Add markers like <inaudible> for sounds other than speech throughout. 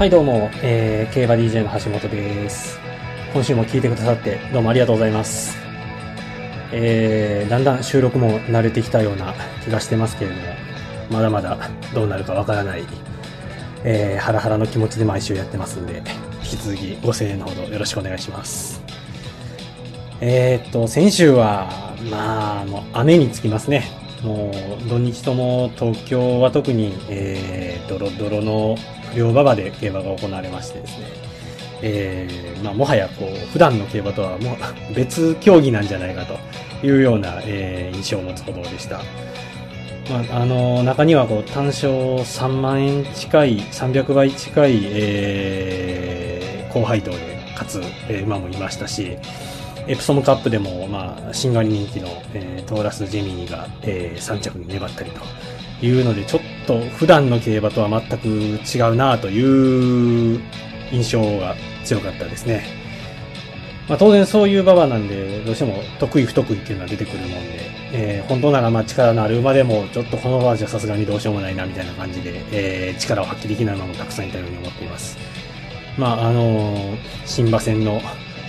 はい、どうも、えー、競馬 DJ の橋本です。今週も聞いてくださって、どうもありがとうございます。えー、だんだん収録も慣れてきたような気がしてますけれども、まだまだどうなるかわからない、えー、ハラハラの気持ちで毎週やってますんで、引き続きご声援のほどよろしくお願いします。えー、っと、先週は、まあ、もう雨につきますね。もう、土日とも東京は特に、えー、ドロドロの不良馬場で競馬が行われましてですね。えー、まあ、もはやこう、普段の競馬とはもう <laughs> 別競技なんじゃないかというような、えー、印象を持つほどでした。まあ、あの、中にはこう、単勝3万円近い、300倍近い、えー、高配当で勝つ、馬もいましたし、エプソムカップでも、まあ、しんがり人気の、えートーラス・ジェミニが、え3着に粘ったりというので、ちょっと普段の競馬とは全く違うなという印象が強かったですね。まあ、当然そういう馬場なんで、どうしても得意不得意っていうのは出てくるもんで、えー本当ならまあ力のある馬でも、ちょっとこの馬じゃさすがにどうしようもないなみたいな感じで、えー力を発揮できない馬もたくさんいたように思っています。まあ、あのー新馬戦の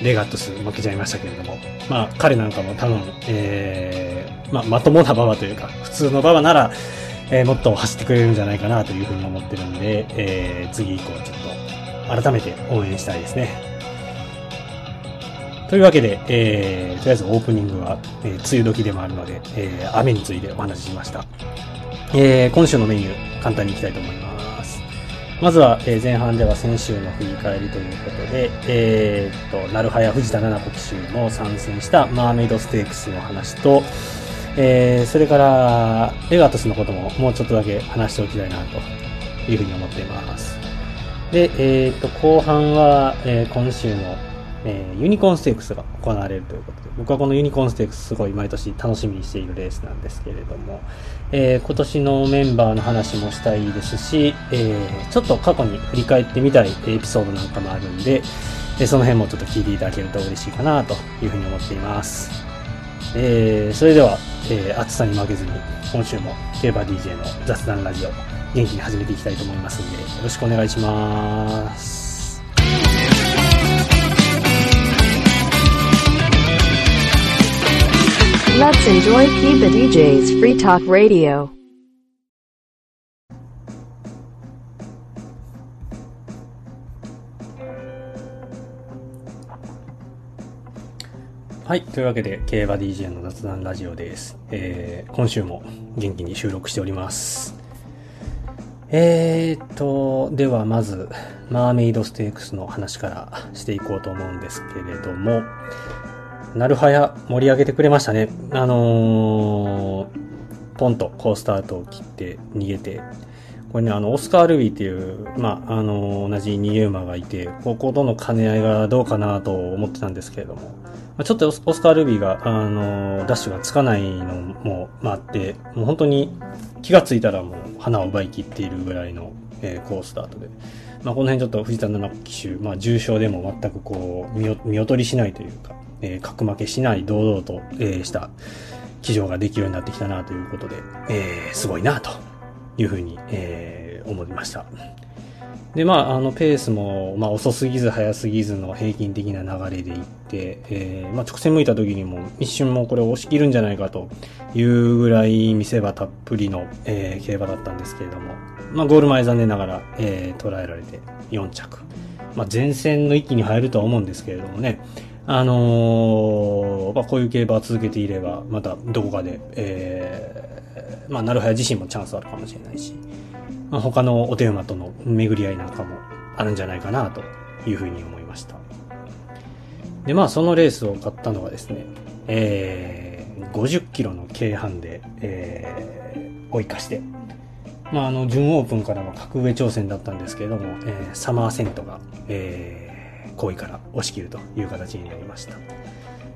レガットス負けちゃいましたけれども、まあ、彼なんかも多分、えーまあ、まともな馬場というか、普通の馬場なら、えーもっと走ってくれるんじゃないかなというふうに思ってるんで、えー次以降ちょっと改めて応援したいですね。というわけで、えーとりあえずオープニングは、えー梅雨時でもあるので、えー雨についてお話ししました。えー今週のメニュー、簡単にいきたいと思います。まずは、え前半では先週の振り返りということで、えーっと、なるはや藤田七子騎手も参戦したマーメイドステークスの話と、えーそれから、エガトスのことももうちょっとだけ話しておきたいなというふうに思っています。で、えーっと、後半は、えー今週の、えーユニコーンステークスが行われるということで、僕はこのユニコーンステークスすごい毎年楽しみにしているレースなんですけれども、えー今年のメンバーの話もしたいですし、えーちょっと過去に振り返ってみたいエピソードなんかもあるんで、えその辺もちょっと聞いていただけると嬉しいかなというふうに思っています。えそれでは、え暑さに負けずに、今週も競馬 DJ の雑談ラジオ、元気に始めていきたいと思いますんで、よろしくお願いします。Let's enjoy Kiba DJ's Free Talk Radio. はい。というわけで、競馬 DJ の雑談ラジオです。えー今週も元気に収録しております。えーと、ではまず、マーメイドステークスの話からしていこうと思うんですけれども、なるはや盛り上げてくれましたね。あのーポンと好スタートを切って逃げて、これね、あの、オスカー・ルビーっていう、まあ、あの同じ逃げ馬がいて、こことの兼ね合いがどうかなと思ってたんですけれども、まあちょっとオスオスカー・ルビーが、あのダッシュがつかないのも、まあ、あって、もう本当に気がついたらもう花を奪い切っているぐらいの、えー好スタートで、まあ、この辺ちょっと藤田七騎手、まあ、重傷でも全くこう見、見劣りしないというか、えー格負けしない堂々と、えーした騎乗ができるようになってきたなということで、えーすごいなというふうに、えー思いました。で、まあ、あの、ペースも、まあ、遅すぎず早すぎずの平均的な流れでいって、えーまあ、直線向いた時にも一瞬もこれを押し切るんじゃないかというぐらい見せ場たっぷりの、えー競馬だったんですけれども、まあ、ゴール前残念ながら、えー捉えられて4着。まあ、前線の域に入るとは思うんですけれどもね、あのーまあ、こういう競馬続けていれば、またどこかで、えーまあ、なるはや自身もチャンスあるかもしれないし、まあ、他のお手馬との巡り合いなんかもあるんじゃないかなというふうに思いました。で、まあ、そのレースを勝ったのはですね、えー、50キロの軽半で、えー、追いかして、まあ、あの、準オープンからは格上挑戦だったんですけれども、えーサマーセントが、えー、後位から押し切るという形になりました。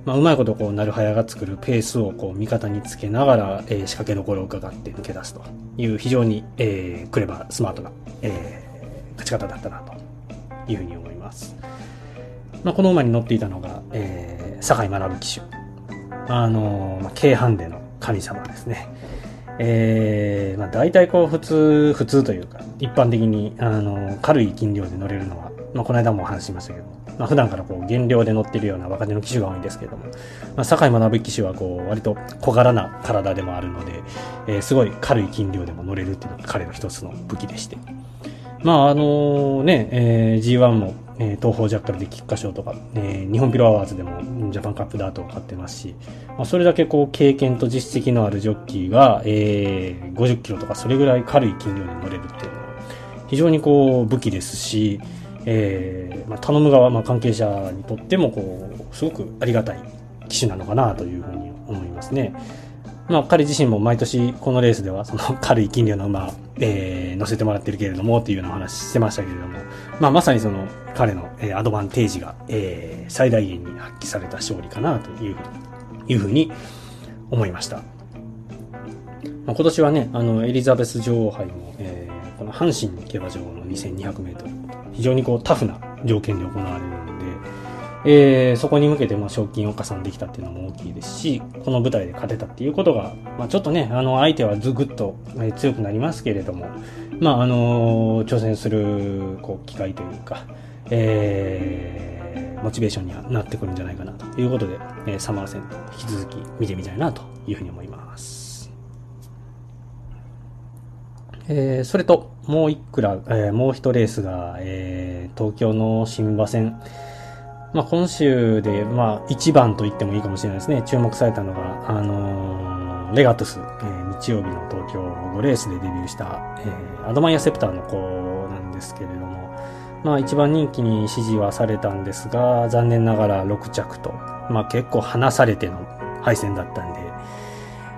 まあ、うまいことこう、なるはやが作るペースをこう、味方につけながら、えー仕掛けどころを伺って抜け出すという非常に、えークレバー、スマートな、えー勝ち方だったなというふうに思います。まあ、この馬に乗っていたのが、えー、坂井学騎手。あのーまあ、軽ハンデの神様ですね。えー、まあ大体こう普通、普通というか、一般的に、あの、軽い斤量で乗れるのは、まあこの間もお話ししましたけど、まあ普段からこう減量で乗ってるような若手の機種が多いんですけども、まあ坂井学機種はこう割と小柄な体でもあるので、えー、すごい軽い斤量でも乗れるっていうのが彼の一つの武器でして。まああのね、えー、G1 もえー、東方ジャッカルで菊花賞とか、えー、日本ピロアワーズでもジャパンカップダートを買ってますし、まあ、それだけこう経験と実績のあるジョッキーが、えー、50キロとかそれぐらい軽い筋量に乗れるっていうのは非常にこう武器ですし、えーまあ、頼む側、まあ、関係者にとってもこうすごくありがたい機種なのかなというふうに思いますね。まあ、彼自身も毎年このレースではその <laughs> 軽い筋量の馬、えー、乗せてもらってるけれどもっていうような話してましたけれども、まあ、まさにその彼の、えー、アドバンテージが、えー、最大限に発揮された勝利かなといういうふうに思いました。まあ、今年はね、あの、エリザベス女王杯も、えー、この阪神競馬場の2200メートル、非常にこうタフな条件で行われるえー、そこに向けてまあ賞金を加算できたっていうのも大きいですし、この舞台で勝てたっていうことが、まあ、ちょっとね、あの、相手はずぐっと、え強くなりますけれども、まあ、あの、挑戦する、こう、機会というか、えー、モチベーションにはなってくるんじゃないかなということで、えー、サマー戦と引き続き見てみたいなというふうに思います。えー、それと、もういくら、えー、もう一レースが、えー、東京の新馬戦、まあ、今週で、まあ、一番と言ってもいいかもしれないですね。注目されたのが、あのー、レガトス、えー、日曜日の東京5レースでデビューした、えー、アドマイヤセプターの子なんですけれども、まあ、一番人気に支持はされたんですが、残念ながら6着と、まあ、結構離されての敗戦だったんで、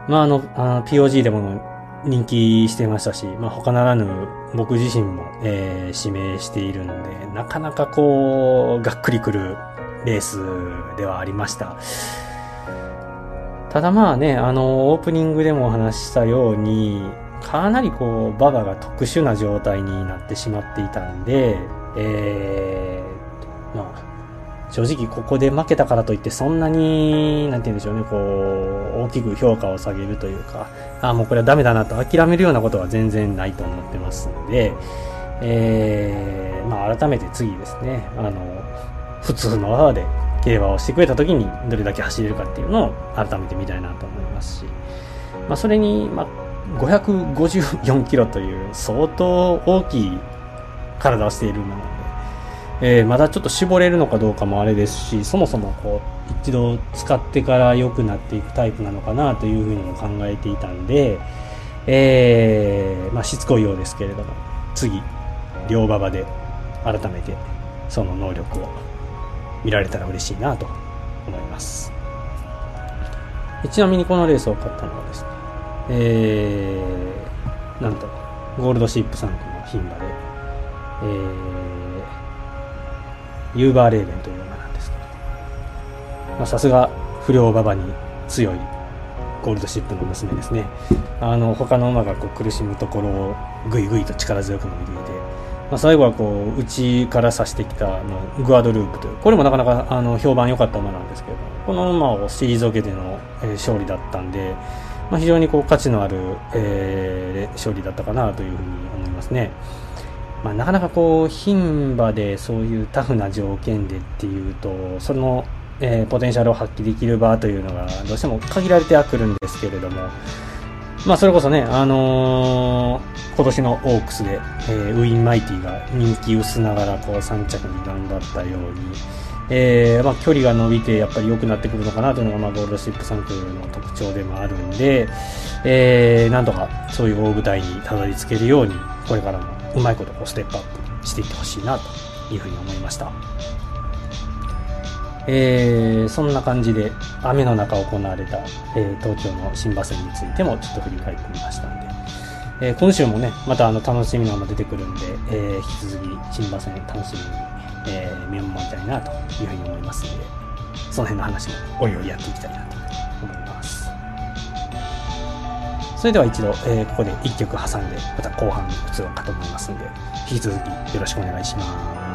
まあ、あの、あ POG でも人気してましたし、まあ、他ならぬ僕自身も、えー、指名しているんで、なかなかこう、がっくりくるレースではありました。ただまあね、あの、オープニングでもお話ししたように、かなりこう、馬場が特殊な状態になってしまっていたんで、え、正直ここで負けたからといってそんなに、なんて言うんでしょうね、こう、大きく評価を下げるというか、あもうこれはダメだなと諦めるようなことは全然ないと思ってますので、えー、まあ改めて次ですね、あの、普通の泡で競馬をしてくれた時にどれだけ走れるかっていうのを改めて見たいなと思いますし、まあそれに、まあ、554キロという相当大きい体をしているもの、えー、まだちょっと絞れるのかどうかもあれですし、そもそもこう、一度使ってから良くなっていくタイプなのかなというふうにも考えていたんで、えー、まあ、しつこいようですけれども、次、両馬場で改めてその能力を見られたら嬉しいなと思います。ちなみにこのレースを勝ったのはですね、えー、なんと、ゴールドシップ3区の牝馬で、えーユーバーレーベンという馬なんですけど、さすが不良馬場に強いゴールドシップの娘ですね。あの、他の馬がこう苦しむところをぐいぐいと力強く伸びていて、まあ、最後はこう、内から刺してきたあのグアドループという、これもなかなかあの評判良かった馬なんですけど、この馬を退けての、え、勝利だったんで、まあ、非常にこう価値のある、えー、勝利だったかなというふうに思いますね。まあ、なかなかこう、牝馬でそういうタフな条件でっていうと、その、えー、ポテンシャルを発揮できる場というのがどうしても限られてはくるんですけれども、まあそれこそね、あのー、今年のオークスで、えー、ウィンマイティが人気薄ながらこう3着に頑張ったように、えー、まあ距離が伸びてやっぱり良くなってくるのかなというのが、まあゴールドシップ3区の特徴でもあるんで、えー、なんとかそういう大舞台にたどり着けるように、これからもうまいことこうステップアップしていってほしいなというふうに思いました。えー、そんな感じで雨の中行われた、えー、東京の新馬戦についてもちょっと振り返ってみましたんで、えー、今週もね、またあの楽しみなのが出てくるんで、えー、引き続き新馬戦楽しみに、えー、見守りたいなというふうに思いますので、その辺の話もおいおいやっていきたいなそれでは一度、えー、ここで1曲挟んで、また後半に移ろうかと思いますので、引き続きよろしくお願いします。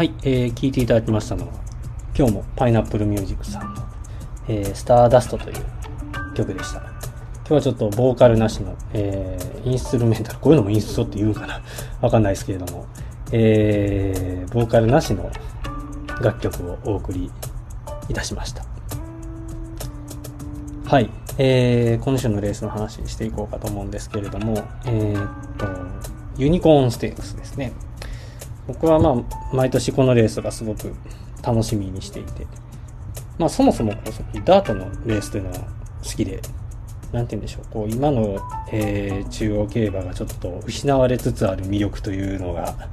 はい、えー、聴いていただきましたのは、今日もパイナップルミュージックさんの、えー、スターダストという曲でした。今日はちょっとボーカルなしの、えー、インストゥルメンタル、こういうのもインストって言うかな？<laughs> わかんないですけれども、えー、ボーカルなしの楽曲をお送りいたしました。はい、えー、今週のレースの話していこうかと思うんですけれども、えー、っと、ユニコーンステークスですね。僕はまあ、毎年このレースがすごく楽しみにしていて、まあそもそもこうダートのレースというのは好きで、なんて言うんでしょう、こう今の、えー、中央競馬がちょっと失われつつある魅力というのが、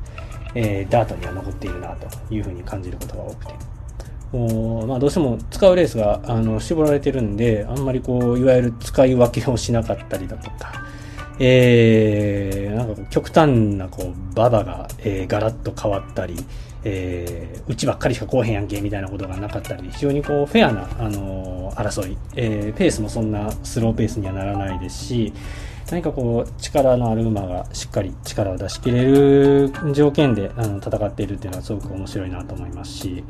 えー、ダートには残っているなというふうに感じることが多くて。もうまあ、どうしても使うレースがあの絞られてるんで、あんまりこう、いわゆる使い分けをしなかったりだとか、えー、なんか極端なこう馬場が、えー、ガラッと変わったり、えー、うちばっかりしかこうへんやんけみたいなことがなかったり非常にこうフェアな、あのー、争い、えー、ペースもそんなスローペースにはならないですし何かこう力のある馬がしっかり力を出し切れる条件であの戦っているっていうのはすごく面白いなと思いますし。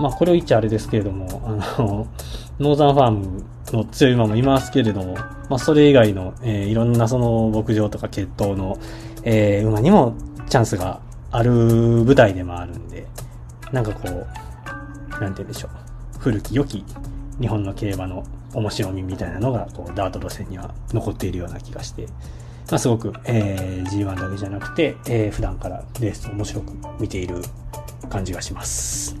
まあこれを言っちゃあれですけれどもあの <laughs> ノーザンファームの強い馬もいますけれども、まあ、それ以外の、えー、いろんなその牧場とか血統の、えー、馬にもチャンスがある舞台でもあるんで、なんかこう、なんて言うんでしょう。古き良き日本の競馬の面白みみたいなのが、こう、ダート路線には残っているような気がして、まあ、すごく、えー、G1 だけじゃなくて、えー、普段からレースを面白く見ている感じがします。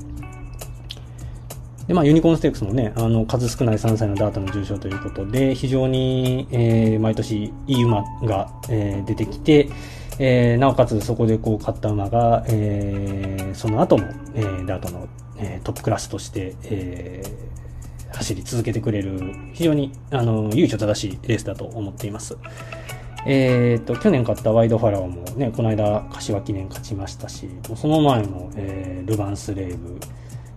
で、まあ、ユニコーンステークスもね、あの、数少ない3歳のダートの重賞ということで、非常に、えー、毎年いい馬が、えー、出てきて、えー、なおかつそこでこう買った馬が、えー、その後も、えー、ダートの、えー、トップクラスとして、えー、走り続けてくれる、非常に、あの、唯一正しいレースだと思っています。えっ、と、去年買ったワイドファラオもね、この間、柏記念勝ちましたし、その前も、えー、ルヴァンスレーブ、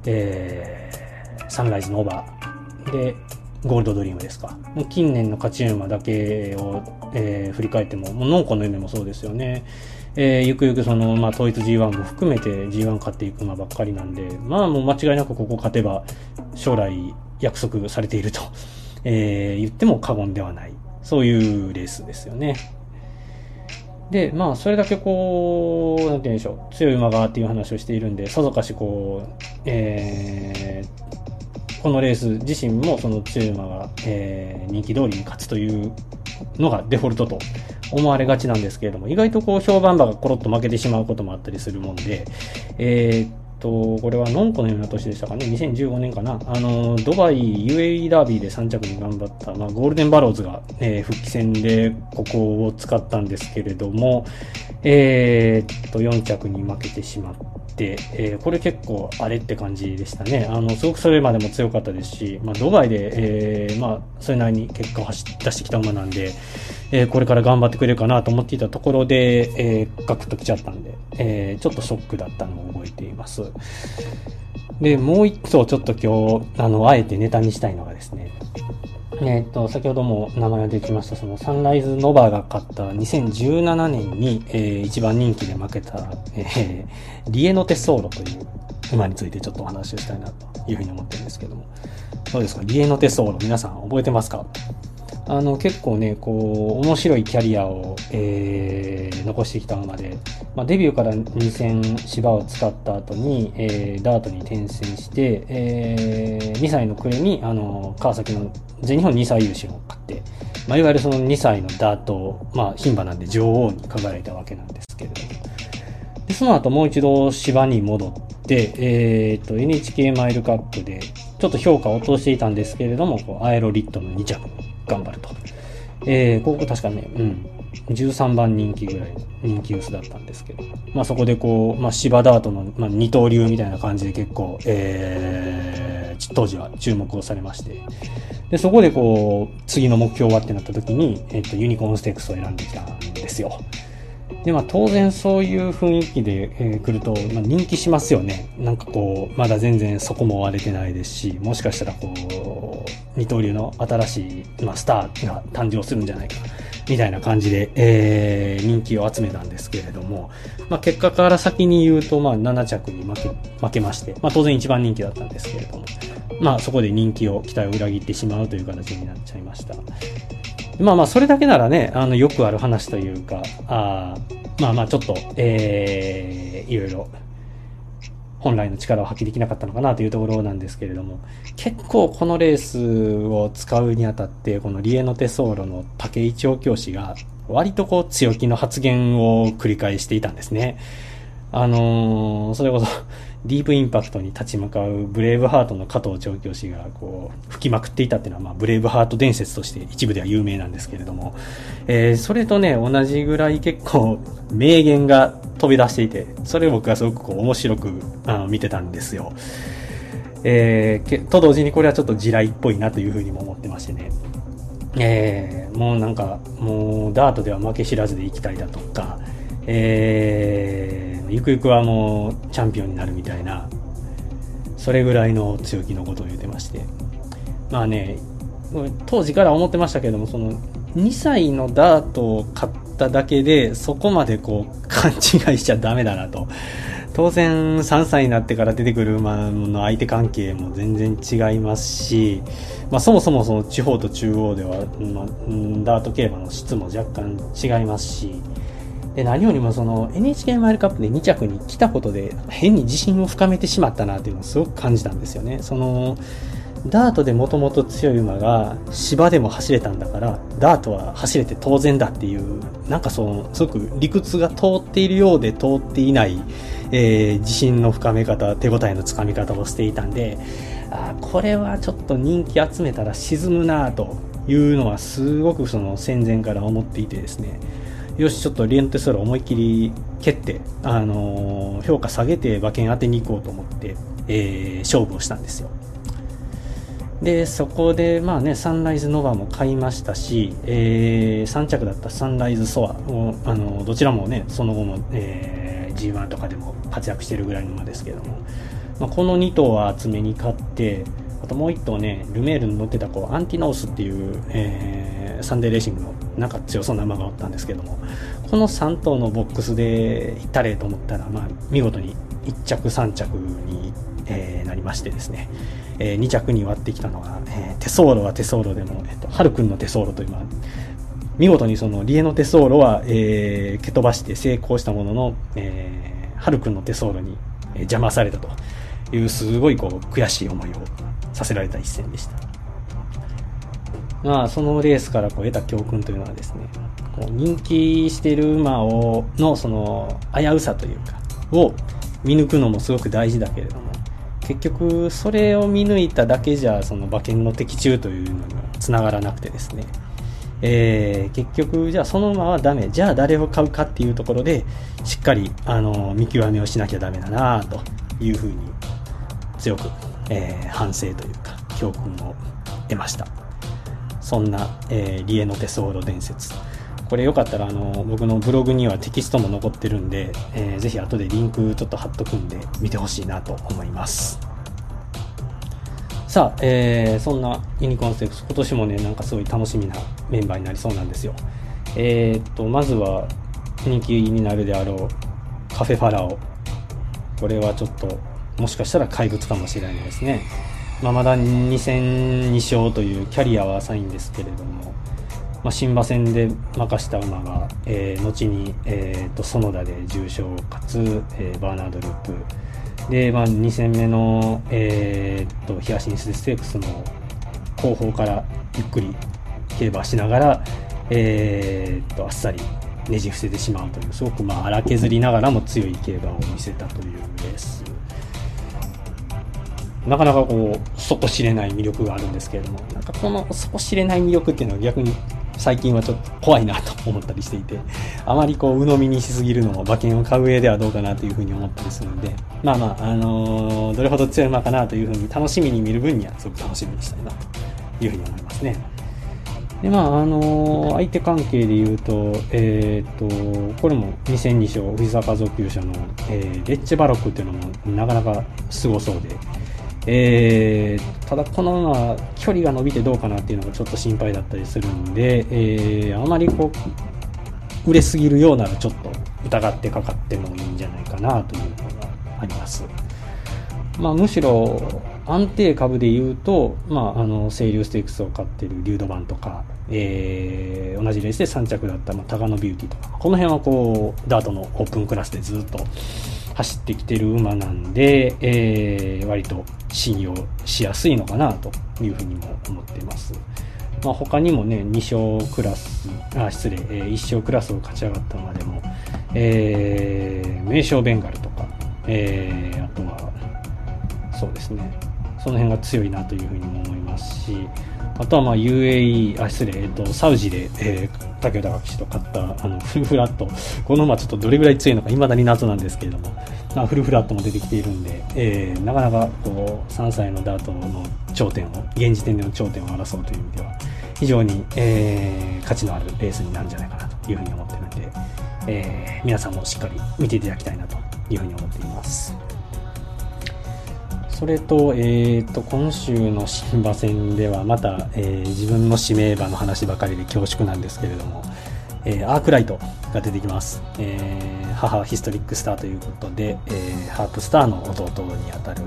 えー、サンライズノーバーで、ゴールドドリームですか。もう近年の勝ち馬だけを、えー、振り返っても、もう農家の夢もそうですよね。えー、ゆくゆくその、まあ、統一 G1 も含めて G1 勝っていく馬ばっかりなんで、まあもう間違いなくここ勝てば将来約束されていると、<laughs> えー、言っても過言ではない。そういうレースですよね。で、まあ、それだけこう、なんて言うんでしょう、強い馬がっていう話をしているんで、さぞかしこう、えー、このレース自身もその強い馬が、えー、人気通りに勝つというのがデフォルトと思われがちなんですけれども、意外とこう評判馬がコロッと負けてしまうこともあったりするもんで、えー、と、これはノンコのような年でしたかね、2015年かな、あの、ドバイ UAE ダービーで3着に頑張った、まあ、ゴールデンバローズが、えー、復帰戦でここを使ったんですけれども、えー、っと、4着に負けてしまって、えー、これ結構あれって感じでしたね。あの、すごくそれまでも強かったですし、まあ、ドバイで、えー、まあ、それなりに結果を走出してきた馬なんで、えー、これから頑張ってくれるかなと思っていたところで、えー、ガクッと来ちゃったんで、えー、ちょっとショックだったのを覚えています。で、もう一つちょっと今日、あの、あえてネタにしたいのがですね、えっ、と、先ほども名前が出てきました、そのサンライズノバが勝った2017年に、えー、一番人気で負けた、えー、リエノテソーロという馬についてちょっとお話をしたいなというふうに思ってるんですけども。どうですか？リエノテソーロ、皆さん覚えてますか？あの、結構ね、こう、面白いキャリアを、えー、残してきた馬で、まあ、デビューから2戦芝を使った後に、えー、ダートに転戦して、えー、2歳の暮れに、あの、川崎の全日本2歳優勝を勝って、まあ、いわゆるその2歳のダート、まあ、牝馬なんで女王に輝いたわけなんですけれども。で、その後もう一度芝に戻って、えっ、ー、と、NHK マイルカップで、ちょっと評価を落としていたんですけれども、こうアエロリットの2着頑張ると。えー、ここ確かね、うん、13番人気ぐらい人気薄だったんですけど、まあそこでこう、まあ芝ダートの、まあ、二刀流みたいな感じで結構、えー、当時は注目をされまして、で、そこでこう、次の目標はってなった時に、えっ、と、ユニコーンステークスを選んできたんですよ。で、まあ当然そういう雰囲気で、えー、来ると、まあ、人気しますよね。なんかこう、まだ全然そこも割れてないですし、もしかしたらこう、二刀流の新しい、まあ、スターが誕生するんじゃないか、みたいな感じで、えー、人気を集めたんですけれども、まあ結果から先に言うと、まあ7着に負け、負けまして、まあ当然一番人気だったんですけれども、まあそこで人気を、期待を裏切ってしまうという形になっちゃいました。まあまあ、それだけならね、あの、よくある話というか、あまあまあ、ちょっと、えー、いろいろ、本来の力を発揮できなかったのかなというところなんですけれども、結構このレースを使うにあたって、このリエノテソーロの竹井調教師が、割とこう強気の発言を繰り返していたんですね。あのー、それこそ、ディープインパクトに立ち向かうブレイブハートの加藤調教師がこう吹きまくっていたっていうのは、まあ、ブレイブハート伝説として一部では有名なんですけれども、えー、それとね、同じぐらい結構名言が飛び出していて、それを僕はすごくこう面白くあの見てたんですよ。えー、と同時にこれはちょっと地雷っぽいなというふうにも思ってましてね。えー、もうなんか、もうダートでは負け知らずで行きたいだとか、えー、ゆくゆくはもうチャンピオンになるみたいなそれぐらいの強気のことを言ってまして。まあね当時から思ってましたけどもその2歳のダートを買っただけでそこまでこう勘違いしちゃダメだなと。当然3歳になってから出てくる馬の相手関係も全然違いますし、まあ、そもそもその地方と中央では、まあ、ダート競馬の質も若干違いますしで、何よりもその NHK マイルカップで2着に来たことで変に自信を深めてしまったなっていうのをすごく感じたんですよね。その、ダートでもともと強い馬が芝でも走れたんだから、ダートは走れて当然だっていう、なんかその、すごく理屈が通っているようで通っていない、えー、自信の深め方、手応えのつかみ方をしていたんで、あこれはちょっと人気集めたら沈むなというのはすごくその戦前から思っていてですね、よし、ちょっとリエンテスラ思いっきり蹴って、あのー、評価下げて馬券当てに行こうと思って、えー、勝負をしたんですよ。で、そこで、まあね、サンライズノバも買いましたし、えー、3着だったサンライズソアを、あの、どちらもね、その後も、えー、G1 とかでも活躍してるぐらいの馬ですけども、まあ、この2頭は厚めに買って、あともう1頭ね、ルメールに乗ってたこうアンティノースっていう、えー、サンデーレーシングのなんか強そうな馬がおったんですけども、この3頭のボックスで行ったれと思ったら、まあ、見事に1着、3着に、えー、なりましてですね、えー、2着に割ってきたのが、えー、手ソーロは手ソーロでも、えっと、ハルくんの手ソーロという、見事にそのリエの手ソーロは、えー、蹴飛ばして成功したものの、えー、ハルくんの手ソーロに邪魔されたというすごいこう悔しい思いをさせられた一戦でした。まあ、そのレースからこう得た教訓というのはですね、こう人気している馬をのその危うさというか、を見抜くのもすごく大事だけれども、結局それを見抜いただけじゃその馬券の的中というのにはつながらなくてですね、えー、結局じゃあその馬はダメじゃあ誰を買うかっていうところでしっかりあの見極めをしなきゃダメだなというふうに強く、えー、反省というか教訓を得ました。そんな、えー、リエノテソーロ伝説。これよかったらあの僕のブログにはテキストも残ってるんで、えー、ぜひ後でリンクちょっと貼っとくんで見てほしいなと思います。さあ、えー、そんなユニコーンステークス今年もねなんかすごい楽しみなメンバーになりそうなんですよ。えー、っとまずは人気になるであろうカフェファラオ。これはちょっともしかしたら怪物かもしれないですね、まあ、まだ2戦2勝というキャリアは浅いんですけれども、まあ、新馬戦で任した馬が、えー、後に、えーと、園田で重賞かつ、えー、バーナード・ループ。で、まあ、2戦目の、えーと、ヒアシンス・ステークスの後方からゆっくり競馬しながら、えーとあっさりねじ伏せてしまうというすごくまあ荒削りながらも強い競馬を見せたというレース。なかなかこう底知れない魅力があるんですけれどもなんかこの底知れない魅力っていうのは逆に最近はちょっと怖いなと思ったりしていて <laughs> あまりこう鵜呑みにしすぎるのも馬券を買う上ではどうかなというふうに思ったりするのでまあまあ、あのー、どれほど強い馬かなというふうに楽しみに見る分にはすごく楽しみにしたいなというふうに思いますね。でまああのー、相手関係で言うと,、えーと、これも2戦2勝藤坂造級者の、えー、レッチェバロックっていうのもなかなかすごそうで、えー、ただこのまま距離が伸びてどうかなっていうのがちょっと心配だったりするんで、えー、あまりこう売れすぎるようならちょっと疑ってかかってもいいんじゃないかなというのがあります。まあ、むしろ安定株で言うと、まあ、あの清流ステークスを買ってるリュードバンとか、えー、同じレースで3着だった、まあ、タガノビューティーとかこの辺はこうダートのオープンクラスでずっと走ってきてる馬なんで、えー、割と信用しやすいのかなというふうにも思ってます。まあ、他にもね、2勝クラス、あ、失礼、えー、1勝クラスを勝ち上がった馬でも、えー、名称ベンガルとか、えー、あとは、そうですね、その辺が強いなというふうにも思いますし、あとはまあ UAE、あ、失礼、えっと、サウジで、えー、武田騎士と買ったあのフルフラット、この馬ちょっとどれぐらい強いのか、未だに謎なんですけれども、まあ、フルフラットも出てきているんで、えー、なかなかこう3歳のダートの頂点を、現時点での頂点を争うという意味では、非常に、えー、価値のあるレースになるんじゃないかなというふうに思っているので、えー、皆さんもしっかり見ていただきたいなというふうに思っています。それと、えーと、今週の新馬戦ではまた、えー、自分の指名馬の話ばかりで恐縮なんですけれども、えー、アークライトが出てきます、えー、母ヒストリックスターということで、えー、ハープスターの弟にあたる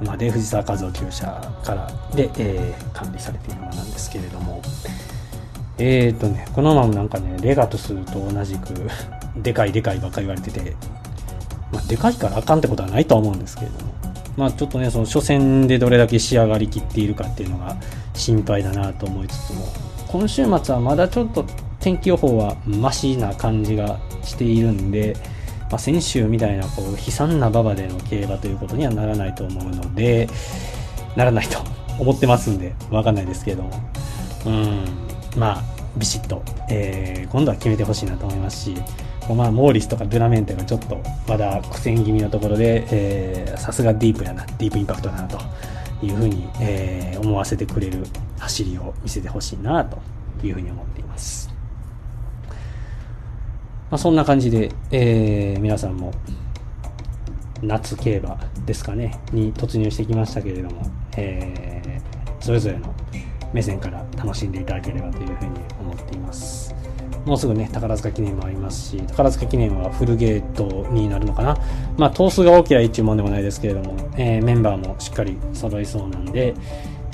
馬で藤沢和夫厩舎からで、えー、管理されている馬なんですけれどもえーとねこの馬もなんかねレガトスと同じく <laughs> でかいでかいばっか言われてて、まあ、でかいからあかんってことはないと思うんですけれどもまあ、ちょっとね、その初戦でどれだけ仕上がりきっているかっていうのが心配だなと思いつつも、今週末はまだちょっと天気予報はマシな感じがしているんで、まあ、先週みたいなこう悲惨な馬場での競馬ということにはならないと思うので、ならないと思ってますんで、わかんないですけども、うん、まあ、ビシッと、えー、今度は決めてほしいなと思いますし、まあ、モーリスとかドゥラメンテがちょっとまだ苦戦気味のところで、さすがディープやな、ディープインパクトだなというふうに、えー、思わせてくれる走りを見せてほしいなというふうに思っています。まあ、そんな感じで、えー、皆さんも夏競馬ですかね、に突入してきましたけれども、えそれぞれの目線から楽しんでいただければというふうに思っていますもうすぐね宝塚記念もありますし宝塚記念はフルゲートになるのかな。まあ頭数が大きな一注文でもないですけれども、えー、メンバーもしっかり揃いそうなんで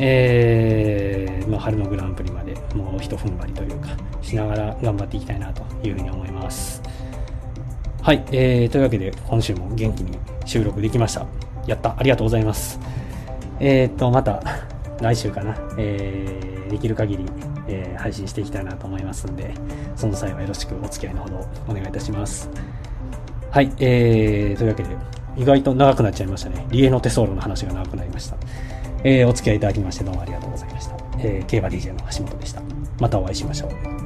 えー、まあ、春のグランプリまでもうひと踏ん張りというかしながら頑張っていきたいなというふうに思います。はい、えー、というわけで今週も元気に収録できました。やったありがとうございます。えー、とまた来週かな、えー、できる限り、えー、配信していきたいなと思いますんで、その際はよろしくお付き合いのほどお願いいたします。はい、えー、というわけで、意外と長くなっちゃいましたね。リエのテソーロの話が長くなりました。えー、お付き合いいただきましてどうもありがとうございました。えー、競馬 DJ の橋本でした。またお会いしましょう。